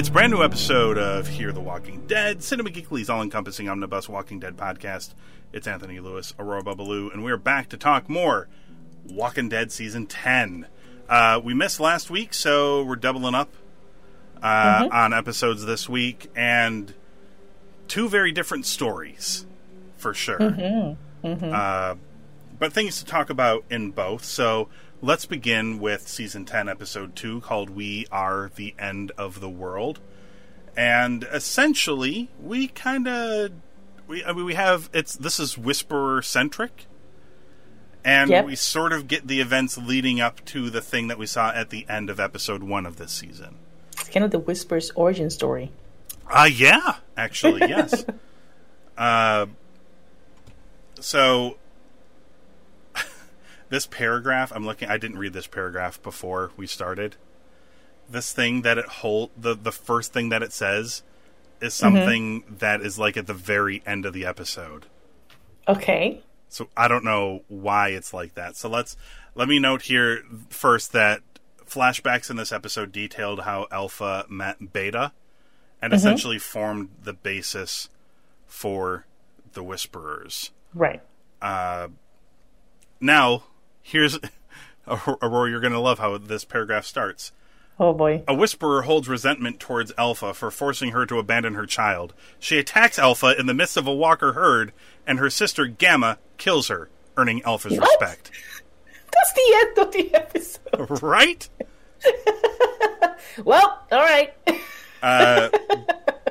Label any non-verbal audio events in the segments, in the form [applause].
It's a brand new episode of Hear the Walking Dead, Cinema Geekly's all encompassing omnibus Walking Dead podcast. It's Anthony Lewis, Aurora Babaloo, and we're back to talk more Walking Dead Season 10. Uh, we missed last week, so we're doubling up uh, on episodes this week, and two very different stories, for sure. Uh, but things to talk about in both. So let's begin with season 10, episode 2, called We Are the End of the World. And essentially, we kind of. We, I mean, we have it's this is whisperer centric, and Yep. we sort of get the events leading up to the thing that we saw at the end of episode one of this season. It's kind of the Whisper's origin story. Uh yeah, actually, yes. [laughs] uh so this paragraph, I'm looking I didn't read this paragraph before we started. This thing that it hold the the first thing that it says is mm-hmm. something that is like at the very end of the episode. Okay. So I don't know why it's like that. So let's let me note here first that flashbacks in this episode detailed how Alpha met Beta and mm-hmm. essentially formed the basis for the Whisperers. Right. Uh, now, here's [laughs] Aurora, you're going to love how this paragraph starts. Oh boy. A whisperer holds resentment towards Alpha for forcing her to abandon her child. She attacks Alpha in the midst of a walker herd, and her sister Gamma kills her, earning Alpha's What? respect. [laughs] That's the end of the episode. [laughs] Right? Well, all right. Uh,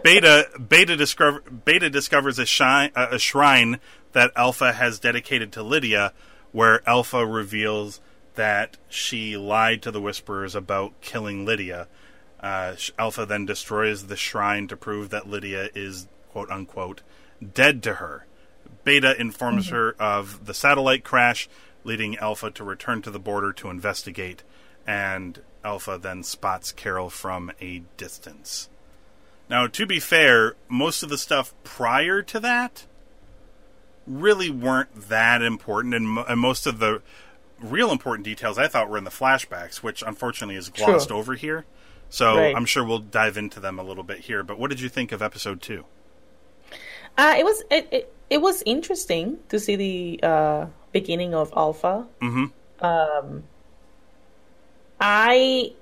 Beta Beta discover Beta discovers a shrine a shrine that Alpha has dedicated to Lydia, where Alpha reveals that she lied to the Whisperers about killing Lydia. Uh, Alpha then destroys the shrine to prove that Lydia is quote unquote dead to her. Beta informs her of the satellite crash, leading Alpha to return to the border to investigate, and Alpha then spots Carol from a distance. Now, to be fair, most of the stuff prior to that really weren't that important, and, mo- and most of the real important details I thought were in the flashbacks, which unfortunately is glossed True. over here. So Right. I'm sure we'll dive into them a little bit here. But what did you think of episode two? Uh, it was it, it, it was interesting to see the uh, beginning of Alpha. Mm-hmm. Um, I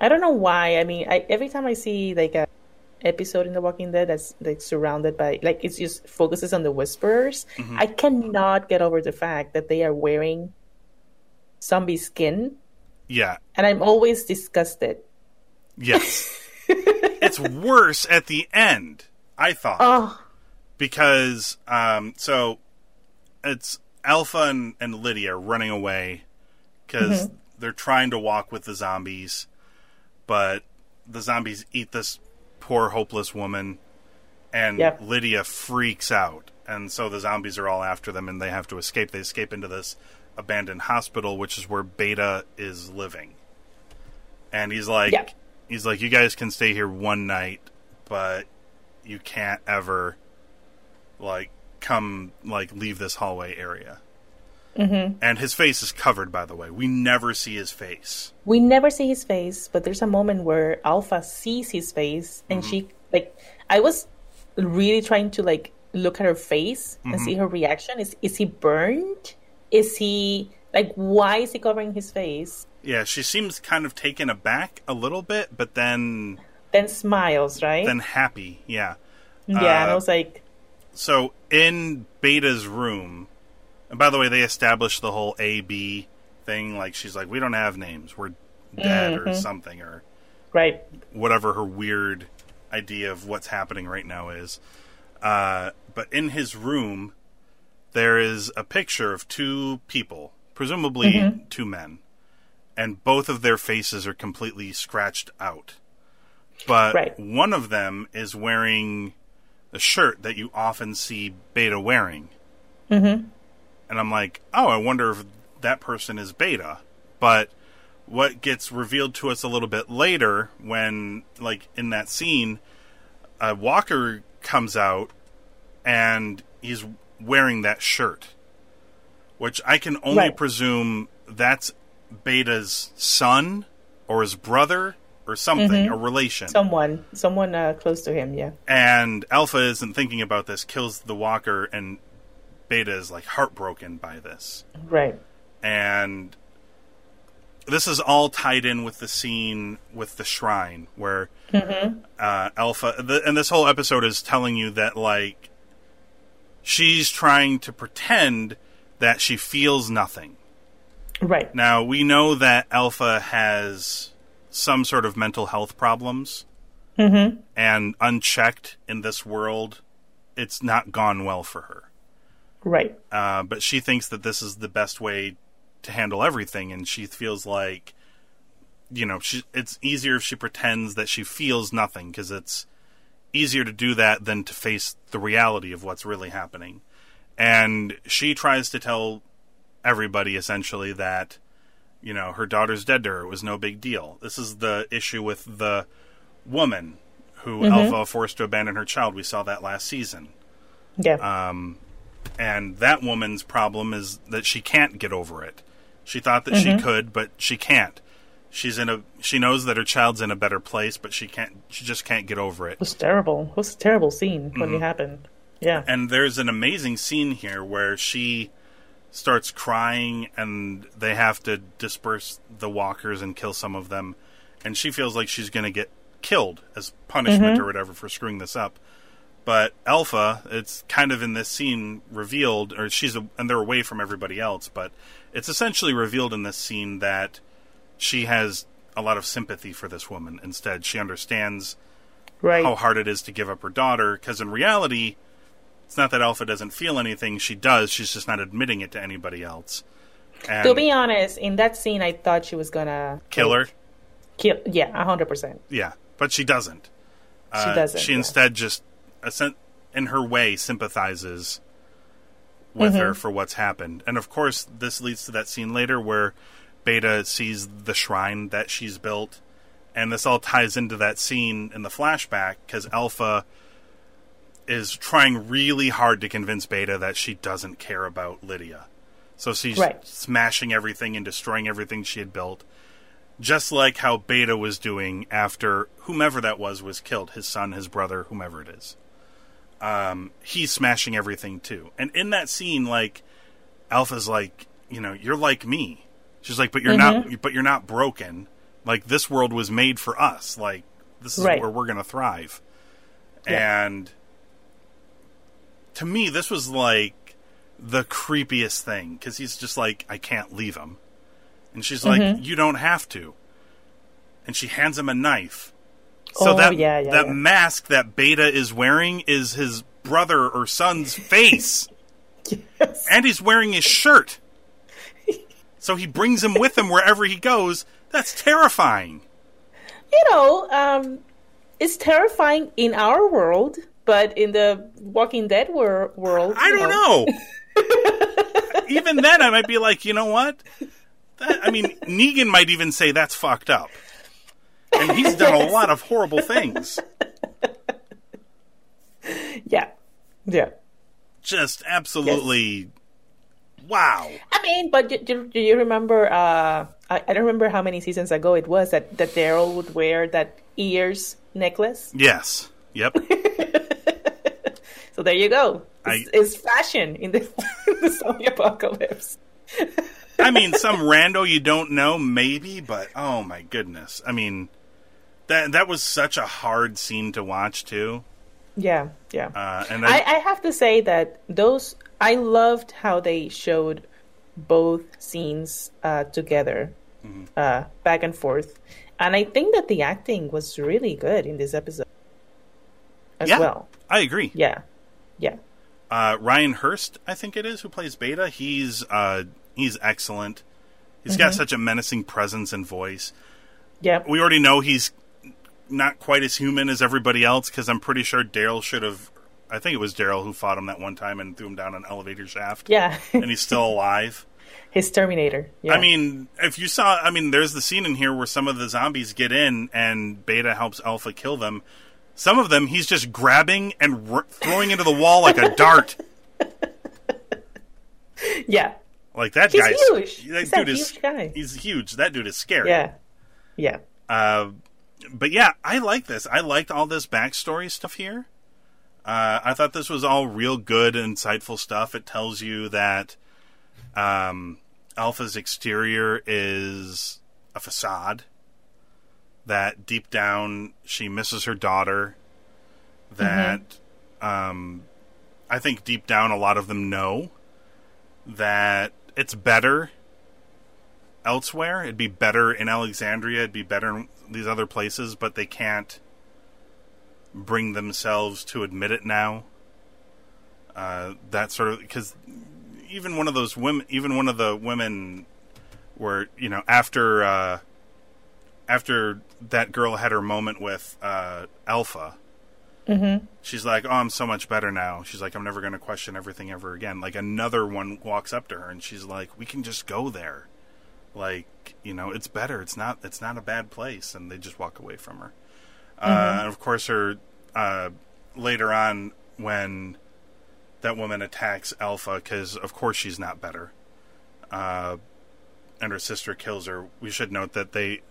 I don't know why. I mean, I, every time I see like a episode in The Walking Dead that's like surrounded by like it's just focuses on the Whisperers, I cannot get over the fact that they are wearing zombie skin, Yeah, and I'm always disgusted. yes, [laughs] it's worse at the end. I thought. Oh, because um, so it's Alpha and, and Lydia running away because they're trying to walk with the zombies, but the zombies eat this poor hopeless woman, and Yep. Lydia freaks out, and so the zombies are all after them, and they have to escape. They escape into this abandoned hospital, which is where Beta is living, and he's like, Yep. he's like, you guys can stay here one night, but you can't ever like come like leave this hallway area. Mm-hmm. And his face is covered, by the way. We never see his face. we never see his face, but there's a moment where Alpha sees his face, and she like I was really trying to like look at her face and see her reaction. Is is he burned? Is he like why is he covering his face? Yeah, she seems kind of taken aback a little bit, but then Then smiles, right? then happy. Yeah. yeah, and I uh, was like, So in Beta's room, and by the way, they established the whole A B thing. Like she's like, we don't have names. We're dead or something or right, whatever her weird idea of what's happening right now is. Uh, but in his room, there is a picture of two people, presumably Mm-hmm. two men, and both of their faces are completely scratched out. But Right. one of them is wearing a shirt that you often see Beta wearing. Mm-hmm. And I'm like, oh, I wonder if that person is Beta. But what gets revealed to us a little bit later, when, like, in that scene, uh, Walker comes out and he's wearing that shirt, which I can only Right. presume that's Beta's son or his brother or something, a relation. Someone, someone uh, close to him. Yeah. and Alpha isn't thinking about this, kills the Walker, and Beta is like heartbroken by this. Right. And this is all tied in with the scene with the shrine where uh, Alpha, the, and this whole episode is telling you that like she's trying to pretend that she feels nothing. Right. Now we know that Alpha has some sort of mental health problems, mm-hmm. and unchecked in this world, it's not gone well for her. Right. Uh, but she thinks that this is the best way to handle everything, and she feels like, you know, she, it's easier if she pretends that she feels nothing because it's easier to do that than to face the reality of what's really happening. And she tries to tell everybody essentially that, you know, her daughter's dead to her. It was no big deal. This is the issue with the woman who Alpha forced to abandon her child. We saw that last season. Yeah. Uh, And that woman's problem is that she can't get over it. She thought that she mm-hmm. could, but she can't. She's in a she knows that her child's in a better place, but she can't she just can't get over it. it was terrible. It was a terrible scene when it mm-hmm. happened. Yeah. And there's an amazing scene here where she starts crying and they have to disperse the walkers and kill some of them and she feels like she's going to get killed as punishment mm-hmm. or whatever for screwing this up. But Alpha, it's kind of in this scene revealed, or she's a, and they're away from everybody else. But it's essentially revealed in this scene that she has a lot of sympathy for this woman. Instead, she understands right. how hard it is to give up her daughter. Because in reality, it's not that Alpha doesn't feel anything; she does. She's just not admitting it to anybody else. And to be honest, in that scene, I thought she was gonna kill her, Kill. Yeah, a hundred percent. yeah, but she doesn't. She Uh, doesn't. She yeah. instead just, in her way, sympathizes Mm-hmm. with her for what's happened. And of course, this leads to that scene later where Beta sees the shrine that she's built. And this all ties into that scene in the flashback because Alpha is trying really hard to convince Beta that she doesn't care about Lydia. So she's Right. smashing everything and destroying everything she had built. Just like how Beta was doing after whomever that was was killed his son, his brother, whomever it is um, he's smashing everything too. And in that scene, like Alpha's like, you know, you're like me. She's like, but you're not, but you're not broken. Like this world was made for us. Like this is Right. where we're gonna thrive. Yeah. And to me, this was like the creepiest thing because he's just like, I can't leave him, and she's like, you don't have to. And she hands him a knife. So Oh, that yeah, yeah, that yeah. mask that Beta is wearing is his brother or son's [laughs] face, Yes. and he's wearing his shirt. [laughs] So he brings him with him wherever he goes. That's terrifying. You know, um, it's terrifying in our world, but in the Walking Dead wor- world, I don't know. [laughs] even then, I might be like, you know what? That, I mean, Negan might even say that's fucked up, and he's [laughs] done a lot of horrible things. [laughs] Yeah, yeah. Just absolutely, wow. I mean, but do, do, do you remember? Uh, I, I don't remember how many seasons ago it was that that Daryl would wear that ears necklace. Yes. Yep. [laughs] So there you go. I- It's, it's fashion in the, in the zombie apocalypse. I mean, some rando you don't know, maybe, but oh my goodness. I mean, that that was such a hard scene to watch too. Yeah, yeah. Uh, and I, I, I have to say that those I loved how they showed both scenes uh, together, Mm-hmm. uh, back and forth, and I think that the acting was really good in this episode as yeah, well. I agree. Yeah, yeah, Uh, Ryan Hurst, I think it is, who plays Beta. He's uh, He's excellent. He's got such a menacing presence and voice. Yeah. We already know he's not quite as human as everybody else because I'm pretty sure Daryl should have. I think it was Daryl who fought him that one time and threw him down an elevator shaft. Yeah. and he's still alive. [laughs] His Terminator. Yeah. I mean, if you saw, I mean, there's the scene in here where some of the zombies get in and Beta helps Alpha kill them. Some of them he's just grabbing and r- throwing into the wall like a [laughs] dart. yeah. Like that He's guy's huge. That He's a dude is huge guy. he's huge. That dude is scary. Yeah. Yeah. Uh, but yeah, I like this. I liked all this backstory stuff here. Uh, I thought this was all real good, insightful stuff. It tells you that um, Alpha's exterior is a facade. That deep down she misses her daughter. That um, I think deep down a lot of them know that it's better elsewhere. It'd be better in Alexandria. It'd be better in these other places, but they can't bring themselves to admit it now. Uh, that sort of because even one of those women, even one of the women, were you know after uh, after that girl had her moment with uh, Alpha. Mm-hmm. She's like, "Oh, I'm so much better now." She's like, "I'm never going to question everything ever again." Like another one walks up to her and she's like, "We can just go there." Like, you know, it's better. It's not it's not a bad place and they just walk away from her. Uh, and of course her uh, later on when that woman attacks Alpha cuz of course she's not better. Uh, and her sister kills her. We should note that they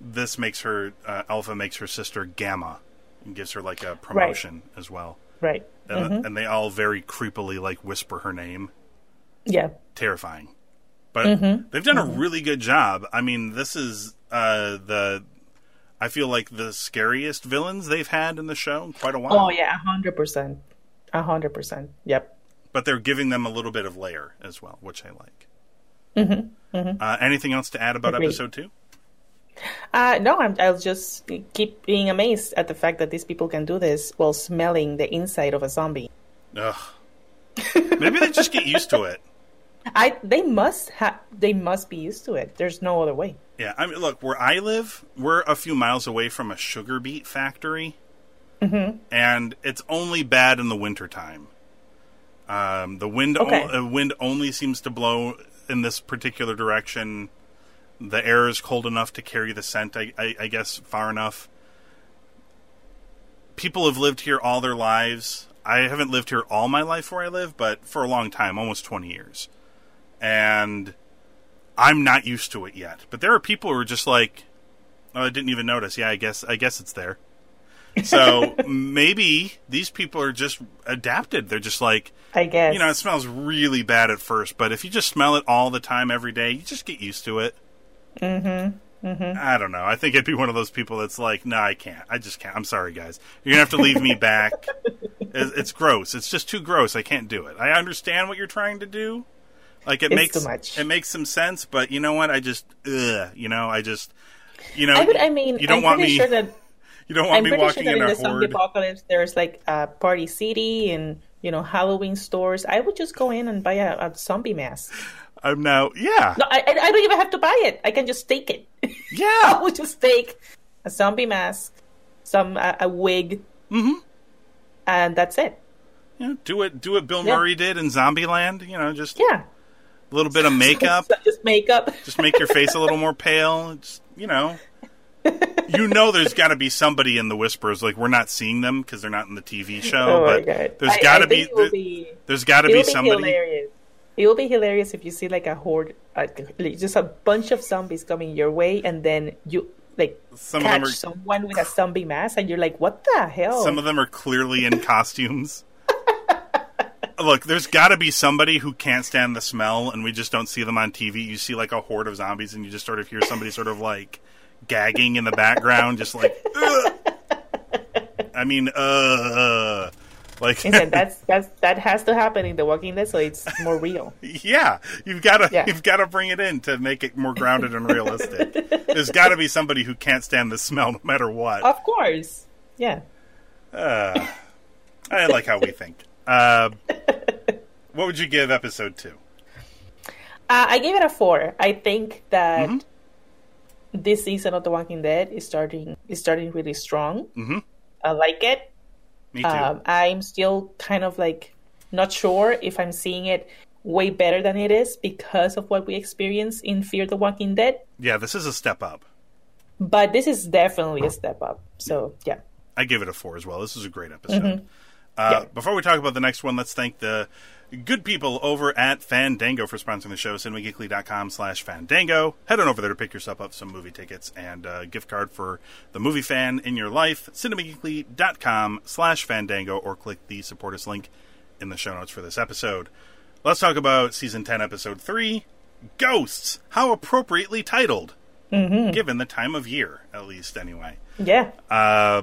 this makes her uh, Alpha makes her sister Gamma and gives her like a promotion as well. Right. And, and they all very creepily like whisper her name. Yeah. Terrifying. But they've done a really good job. I mean, this is uh, the I feel like the scariest villains they've had in the show in quite a while. Oh yeah, a hundred percent. A hundred percent. Yep. But they're giving them a little bit of layer as well, which I like. Uh, anything else to add about Agreed. episode two? Uh, no, I'm, I'll just keep being amazed at the fact that these people can do this while smelling the inside of a zombie. Ugh. Maybe they just get used to it. I they must have they must be used to it. There's no other way. Yeah, I mean, look, where I live, we're a few miles away from a sugar beet factory, Mm-hmm. and it's only bad in the wintertime. Um, the wind, Okay. o- wind only seems to blow in this particular direction. The air is cold enough to carry the scent, I, I, I guess, far enough. People have lived here all their lives. I haven't lived here all my life where I live, but for a long time, almost 20 years. And I'm not used to it yet. But there are people who are just like, "Oh, I didn't even notice." Yeah, I guess I guess it's there. So [laughs] maybe these people are just adapted. They're just like, I guess. you know, it smells really bad at first, but if you just smell it all the time every day, you just get used to it. Mm-hmm. Mm-hmm. I don't know. I think it'd be one of those people that's like, no, I can't. I just can't. I'm sorry, guys. You're gonna have to leave me back. [laughs] It's gross. It's just too gross. I can't do it. I understand what you're trying to do. Like it It's makes it makes some sense, but you know what? I just, ugh, you know, I just, you know, I would. I mean, you don't I'm want me. sure that [laughs] you don't want I'm me walking sure in in a the zombie horde. apocalypse, there's like a party city and you know Halloween stores. I would just go in and buy a, a zombie mask. I'm now, yeah, No, I, I I don't even have to buy it. I can just take it. [laughs] I yeah. would just take a zombie mask, some a, a wig, Mhm. and that's it. Yeah, do it. Do what Bill Yeah. Murray did in Zombieland. You know, just Yeah, a little bit of [laughs] makeup. Just makeup. [laughs] just make your face a little more pale. Just, you know, [laughs] you know, there's got to be somebody in the whispers. Like we're not seeing them because they're not in the TV oh show. Oh but there's got to be, think it will there- be there's got to be somebody. hilarious. It will be hilarious if you see like a horde, like, just a bunch of zombies coming your way, and then you like Some of catch them are- someone with a zombie mask, and you're like, "What the hell?" Some of them are clearly in costumes. Look, there's got to be somebody who can't stand the smell, and we just don't see them on TV. You see like a horde of zombies, and you just sort of hear somebody sort of like gagging in the background, just like. "Ugh." I mean, uh, like Listen, that's that's that has to happen in The Walking Dead, so it's more real. [laughs] Yeah, you've got to Yeah. you've got to bring it in to make it more grounded and realistic. [laughs] There's got to be somebody who can't stand the smell no matter what. Of course, yeah. Uh, I like how we think. Uh, what would you give episode two? Uh, I gave it a four. I think that this season of The Walking Dead is starting is starting really strong. Mhm. I like it. Me too. Um, I'm still kind of like not sure if I'm seeing it way better than it is because of what we experienced in Fear the Walking Dead. yeah, this is a step up. But this is definitely a step up. So yeah. I give it a four as well. This is a great episode. Uh, Mm-hmm. Before we talk about the next one, let's thank the good people over at Fandango for sponsoring the show. CinemaGeekly.com slash Fandango. Head on over there to pick yourself up some movie tickets and a gift card for the movie fan in your life. CinemaGeekly.com slash Fandango or click the support us link in the show notes for this episode. Let's talk about season 10, episode 3 Ghosts. How appropriately titled, given the time of year, at least, anyway. Yeah. Uh,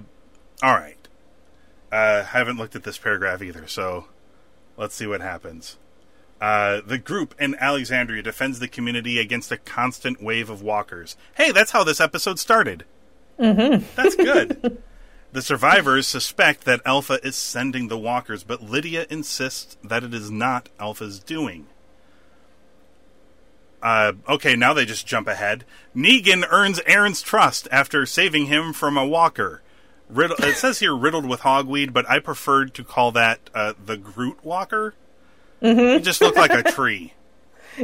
all right. Uh, haven't looked at this paragraph either, so let's see what happens. Uh, the group in Alexandria defends the community against a constant wave of walkers. Hey, that's how this episode started. Mm-hmm. That's good. [laughs] the survivors suspect that Alpha is sending the walkers, but Lydia insists that it is not Alpha's doing. Uh, okay, now they just jump ahead. Negan earns Aaron's trust after saving him from a walker. Riddle, it says here riddled with hogweed, but I preferred to call that uh, the Groot Walker. Mm-hmm. He just looked like a tree. [laughs]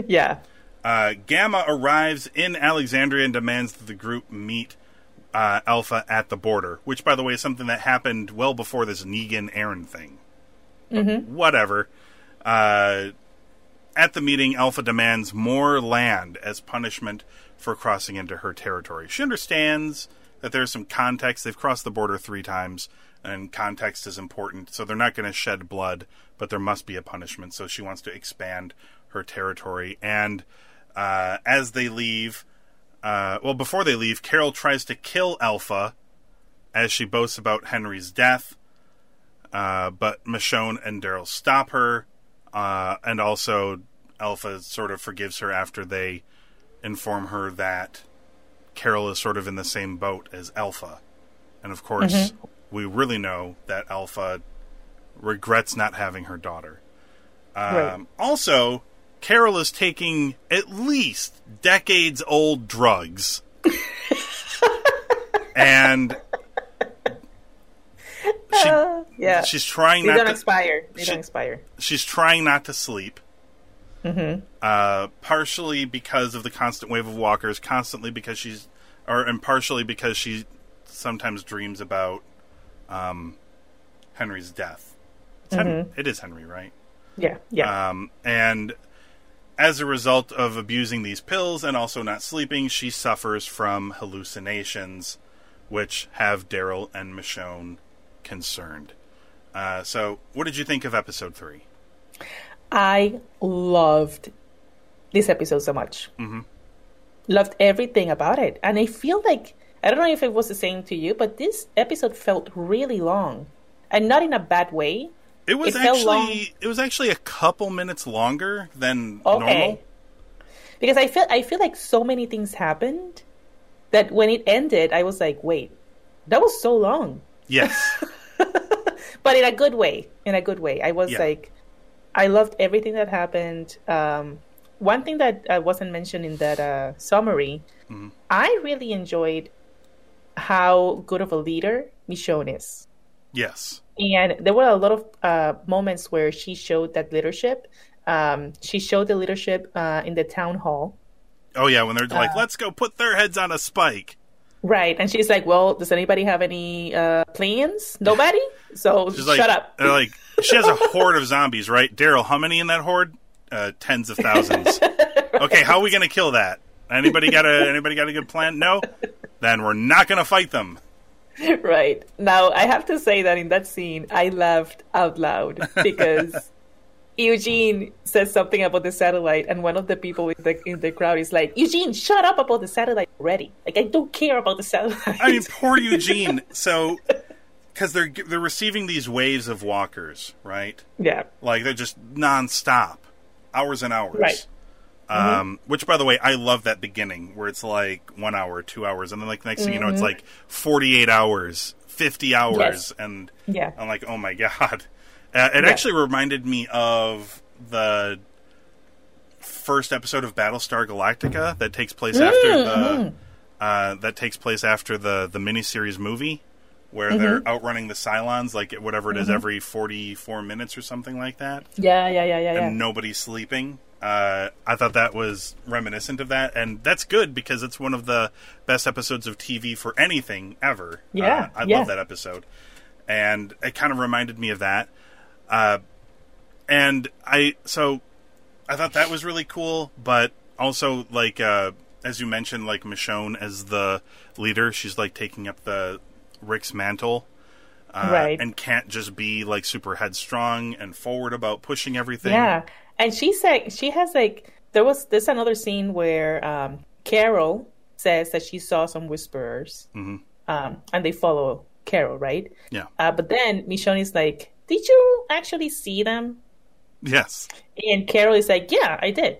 Yeah. Uh, Gamma arrives in Alexandria and demands that the group meet uh, Alpha at the border, which, by the way, is something that happened well before this Negan Aaron thing. But Whatever. Uh, at the meeting, Alpha demands more land as punishment for crossing into her territory. She understands that there's some context. They've crossed the border three times, and context is important. So they're not going to shed blood, but there must be a punishment. So she wants to expand her territory. And uh, as they leave, uh, well, before they leave, Carol tries to kill Alpha as she boasts about Henry's death. Uh, but Michonne and Daryl stop her, uh, and also Alpha sort of forgives her after they inform her that Carol is sort of in the same boat as Alpha. And of course, we really know that Alpha regrets not having her daughter. Um, Right. Also, Carol is taking at least decades old drugs. [laughs] and she, Uh, yeah. she's trying they not don't to expire. They she- don't expire. she's trying not to sleep. Mm-hmm. Uh, partially because of the constant wave of walkers, constantly because she's, or and partially because she sometimes dreams about um, Henry's death. It's Hen- it is Henry, right? Yeah. Yeah. Um, and as a result of abusing these pills and also not sleeping, she suffers from hallucinations, which have Daryl and Michonne concerned. Uh, so, what did you think of episode three? I loved this episode so much. Mm-hmm. Loved everything about it. And I feel like, I don't know if it was the same to you, but this episode felt really long. And not in a bad way. It was It actually it was actually a couple minutes longer than Okay. normal. Because I feel I feel like so many things happened that when it ended, I was like, wait, that was so long. Yes, [laughs] but in a good way. In a good way. I was Yeah. like, I loved everything that happened. Um, one thing that uh, wasn't mentioned in that uh, summary, Mm-hmm. I really enjoyed how good of a leader Michonne is. yes, And there were a lot of uh, moments where she showed that leadership. Um, she showed the leadership uh, in the town hall. oh yeah. When they're Uh. like, "Let's go put their heads on a spike," Right. And she's like, well, does anybody have any uh, plans? Nobody? So she's like, shut up. They're like, she has a horde of zombies, right? Daryl, how many in that horde? Uh, tens of thousands. [laughs] Okay, how are we gonna kill that? Anybody got a anybody got a good plan? No. Then we're not gonna fight them. right. Now, I have to say that in that scene, I laughed out loud because Eugene says something about the satellite, and one of the people in the, in the crowd is like, Eugene, shut up about the satellite already. Like, I don't care about the satellite. I mean, poor [laughs] Eugene. So, because they're they're receiving these waves of walkers, right? yeah. Like they're just nonstop, hours and hours. Right. Um, Which, by the way, I love that beginning where it's like one hour, two hours, and then like next thing you know, it's like forty-eight hours, fifty hours, Yes. and Yeah. I'm like, oh my god! Uh, it Yeah. actually reminded me of the first episode of Battlestar Galactica that takes place after the uh, that takes place after the the miniseries movie where they're outrunning the Cylons like whatever it is every 44 minutes or something like that Yeah, yeah, yeah, yeah, yeah. and nobody's sleeping. Uh, I thought that was reminiscent of that, and that's good because it's one of the best episodes of TV for anything ever. Yeah, Uh, I yeah. love that episode, and it kind of reminded me of that. Uh, and I so I thought that was really cool, but also like uh, as you mentioned, like Michonne as the leader, she's like taking up the Rick's mantle. Uh, Right. and can't just be like super headstrong and forward about pushing everything. Yeah, and she said she has like there was this another scene where um, Carol says that she saw some whisperers, um, and they follow Carol, right? Yeah. Uh, but then Michonne is like, "Did you actually see them?" Yes. And Carol is like, "Yeah, I did."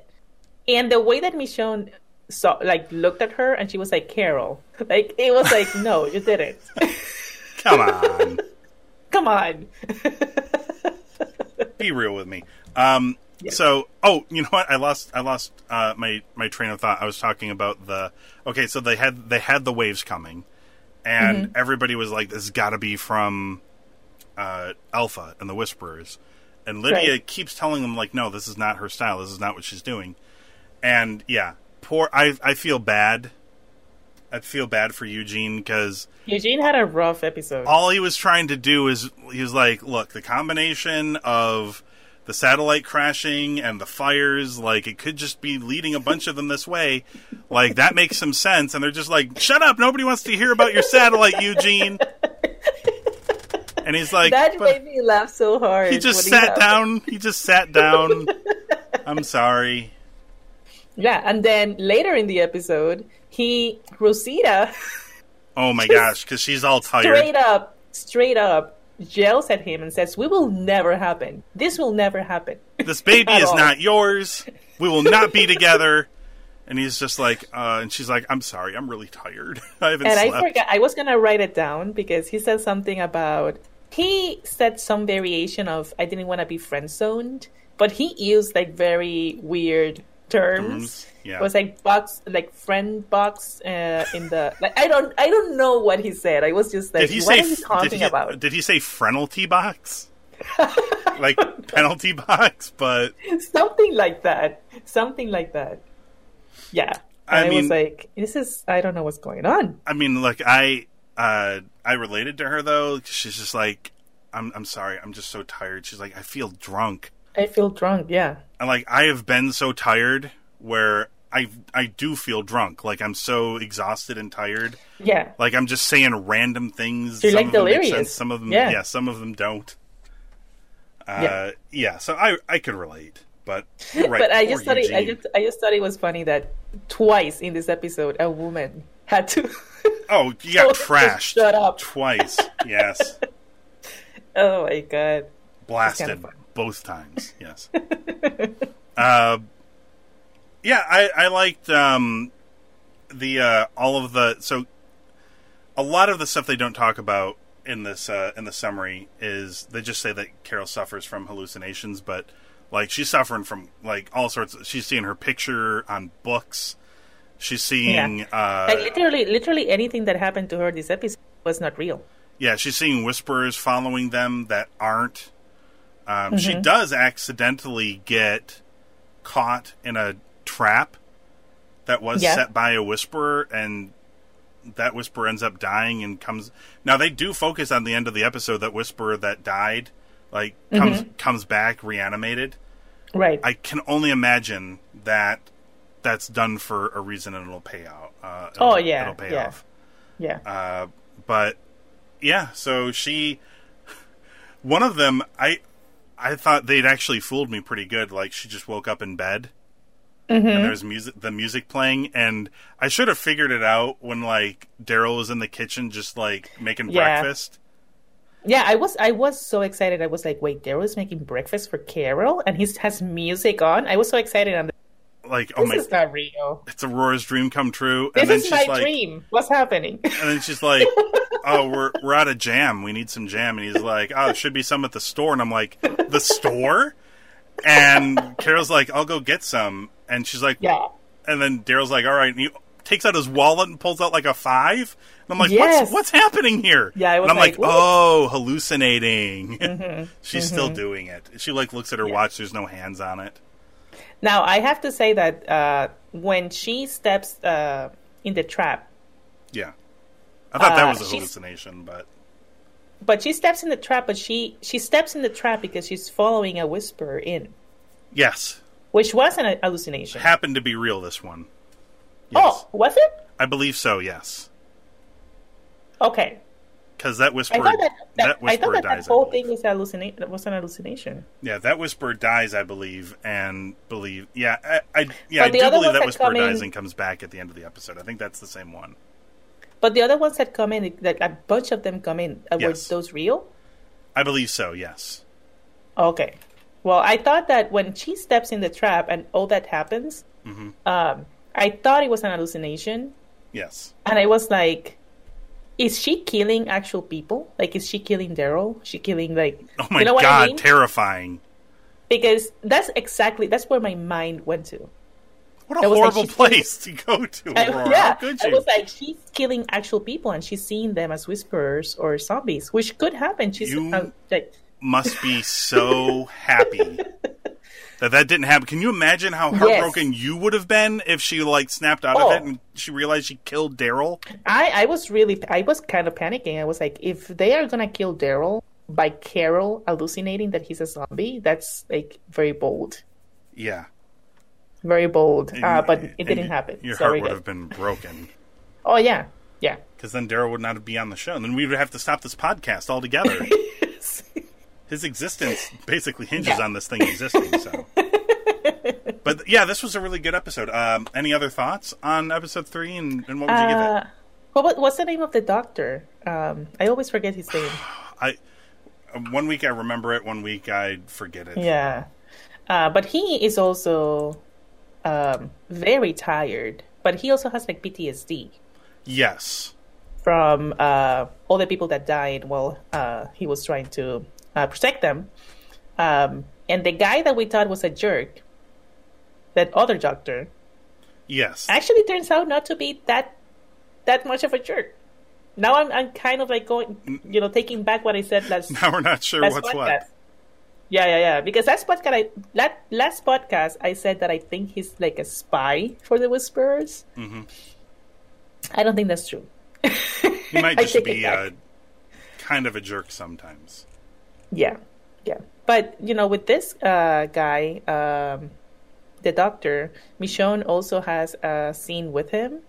And the way that Michonne saw, like, looked at her, and she was like, "Carol," like it was like, "No, you didn't." [laughs] Come on. [laughs] Come on. [laughs] Be real with me. Um so oh, you know what? I lost I lost uh my my train of thought. I was talking about the Okay, so they had they had the waves coming and Mm-hmm. everybody was like this has got to be from uh Alpha and the Whisperers. And Lydia Right. keeps telling them like no, this is not her style. This is not what she's doing. And yeah, poor I I feel bad. I feel bad for Eugene because Eugene had a rough episode. all he was trying to do is he was like, look, the combination of the satellite crashing and the fires, like it could just be leading a bunch of them this way. Like that makes some sense. And they're just like, shut up, nobody wants to hear about your satellite, Eugene. And he's like, that "But made me laugh so hard. he just sat happened. down. He just sat down. [laughs] I'm sorry. Yeah, and then later in the episode, he Rosita Oh my gosh, because she's all tired. straight up, straight up yells at him and says, "We will never happen. This will never happen." This baby [laughs] is all. not yours. We will not be together. [laughs] And he's just like, uh, and she's like, I'm sorry, I'm really tired. I haven't And slept. I forgot. I was gonna write it down because he said something about. He said some variation of "I didn't want to be friend zoned," but he used like very weird terms. Terms, yeah. It was like box, like friend box uh, in the. Like I don't, I don't know what he said. I was just like, Did he "What say? are you talking did he, about?" Did he say frenalty box? [laughs] like penalty box, but something like that. Something like that. Yeah. I I, mean- was like, this is I don't know what's going on. I mean, look, I uh, I related to her though. 'cause She's just like, I'm I'm sorry, I'm just so tired. She's like, I feel drunk, I feel drunk, yeah. and like I have been so tired where I I do feel drunk. Like I'm so exhausted and tired. Yeah. Like I'm just saying random things. You're some like of them make delirious. some of them, Yeah. yeah. some of them don't. Uh, Yeah. yeah. So I I could relate, but [laughs] right, but I just thought it, I just I just thought it was funny that twice in this episode a woman had to oh, you [laughs] got trashed shut up. twice. Yes, [laughs] Oh my god. blasted both times. Yes. uh, yeah, I I liked um the uh all of the so a lot of the stuff they don't talk about in this uh, in the summary is they just say that Carol suffers from hallucinations, but like she's suffering from like all sorts. Of, she's seeing her picture on books. She's seeing Like uh, literally literally anything that happened to her this episode was not real. yeah, she's seeing whisperers following them that aren't. Um, She does accidentally get caught in a trap that was Yeah. set by a whisperer, and that whisperer ends up dying and comes. Now they do focus on the end of the episode that whisperer that died, like comes comes back reanimated. Right. I can only imagine that that's done for a reason and it'll pay out. Uh, it'll- Oh, yeah, it'll pay yeah. off. yeah. Uh, but yeah, so she, one of them, I, I thought they'd actually fooled me pretty good. Like she just woke up in bed, Mm-hmm. and there's music, the music playing, and I should have figured it out when like Daryl was in the kitchen just like making Yeah. breakfast. Yeah, I was I was so excited. I was like, wait, Daryl's making breakfast for Carol and he has music on. I was so excited and Like, oh this my, is not real. it's Aurora's dream come true. This and then is she's my like, dream. What's happening? [laughs] And then she's like, [laughs] "Oh, we're we're out of jam. We need some jam." And he's like, "Oh, there should be some at the store." And I'm like, "The store?" and Carol's like, "I'll go get some," and she's like, Yeah. and then Daryl's like, "All right," and he takes out his wallet and pulls out like a five. And I'm like, Yes. "What's what's happening here?" Yeah, and I'm like, like, "Oh, hallucinating." Mm-hmm. [laughs] She's still mm-hmm. doing it. She like looks at her Yeah. watch. There's no hands on it. Now I have to say that uh, when she steps uh, in the trap, Yeah, I thought that Uh, was a hallucination, but but she steps in the trap, but she she steps in the trap because she's following a whisperer in, yes, which was an hallucination. happened to be real. This one. Yes. Oh, was it? I believe so. Yes, Okay. Because that I whisperer thought that, that, I thought that, dies. that whole thing was that was an hallucination. Yeah, that whisper dies, I believe, and believe. Yeah, I, I yeah, But I do believe that that come dies and comes back at the end of the episode. I think that's the same one. But the other ones that come in, like a bunch of them come in, uh, were those real? I believe so. Yes. Okay. Well, I thought that when she steps in the trap and all that happens, Mm-hmm. um, I thought it was an hallucination, Yes. and I was like, "Is she killing actual people? Like, is she killing Daryl? She killing like? Oh my you know what god, I mean? terrifying! because that's exactly that's where my mind went to. What a like, horrible she's- place to go to, I- Aurora. yeah, I was like, she's killing actual people, and she's seeing them as whisperers or zombies, which could happen. She's You- uh, like, Must be so happy [laughs] that that didn't happen. Can you imagine how heartbroken you would have been if she like snapped out Oh. of it and she realized she killed Daryl? I, I was really, I was kind of panicking. I was like, if they are gonna kill Daryl by Carol hallucinating that he's a zombie, that's like very bold, Yeah. very bold. Uh, but it didn't happen. Your so heart would have been broken. Oh yeah, yeah. Because then Daryl would not be on the show, and then we would have to stop this podcast altogether. [laughs] His existence basically hinges Yeah. on this thing existing. So, [laughs] but yeah, this was a really good episode. Um, any other thoughts on episode three, and, and what would you give it? Uh, what, what- what's the name of the doctor? Um, I always forget his name. [sighs] I one week I remember it, one week I forget it. Yeah. Uh, but he is also um, very tired. But he also has like PTSD Yes, from uh, all the people that died while uh, he was trying to uh, protect them. Um, and the guy that we thought was a jerk, that other doctor, yes. actually turns out not to be that that much of a jerk. Now I'm I'm kind of like going, you know, taking back what I said last [laughs] now we're not sure what's podcast. what. Yeah, yeah, yeah. Because last podcast, I last, last podcast, I said that I think he's like a spy for the Whisperers. Mm-hmm. I don't think that's true. He might [laughs] just be uh, kind of a jerk sometimes. Yeah, yeah. But you know, with this uh, guy, um, the doctor, Michonne also has a scene with him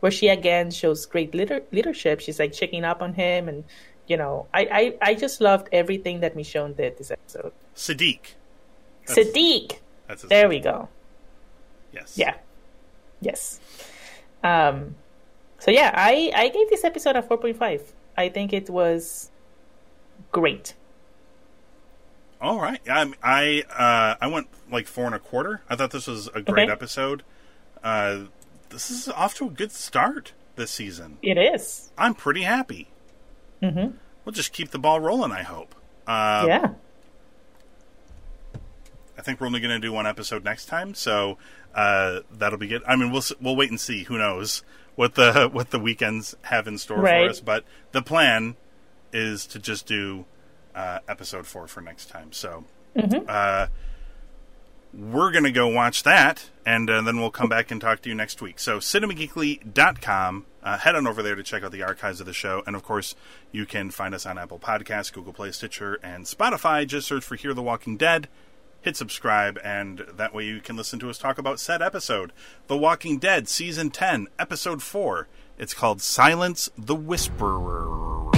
where she again shows great leader- leadership. She's like checking up on him, and you know, I, I, I just loved everything that Michonne did this episode. Siddiq. That's- Siddiq, That's there name. we go. Yes. Yeah. Yes. Um so yeah, I I gave this episode a 4.5. I think it was great. All right. I I uh, I went like four and a quarter. I thought this was a great Okay. episode. Uh, this is off to a good start this season. It is. I'm pretty happy. Mm-hmm. We'll just keep the ball rolling. I hope. Uh, yeah. I think we're only going to do one episode next time, so uh, that'll be good. I mean, we'll we'll wait and see. Who knows what the [laughs] what the weekends have in store Right. for us? But the plan is to just do uh, episode four for next time. So uh, we're going to go watch that, and uh, then we'll come back and talk to you next week. So cinemageekly.com. Uh, head on over there to check out the archives of the show. And of course, you can find us on Apple Podcasts, Google Play, Stitcher, and Spotify. Just search for Hear the Walking Dead. Hit subscribe, and that way you can listen to us talk about said episode The Walking Dead, Season 10, Episode 4. It's called Silence the Whisperer.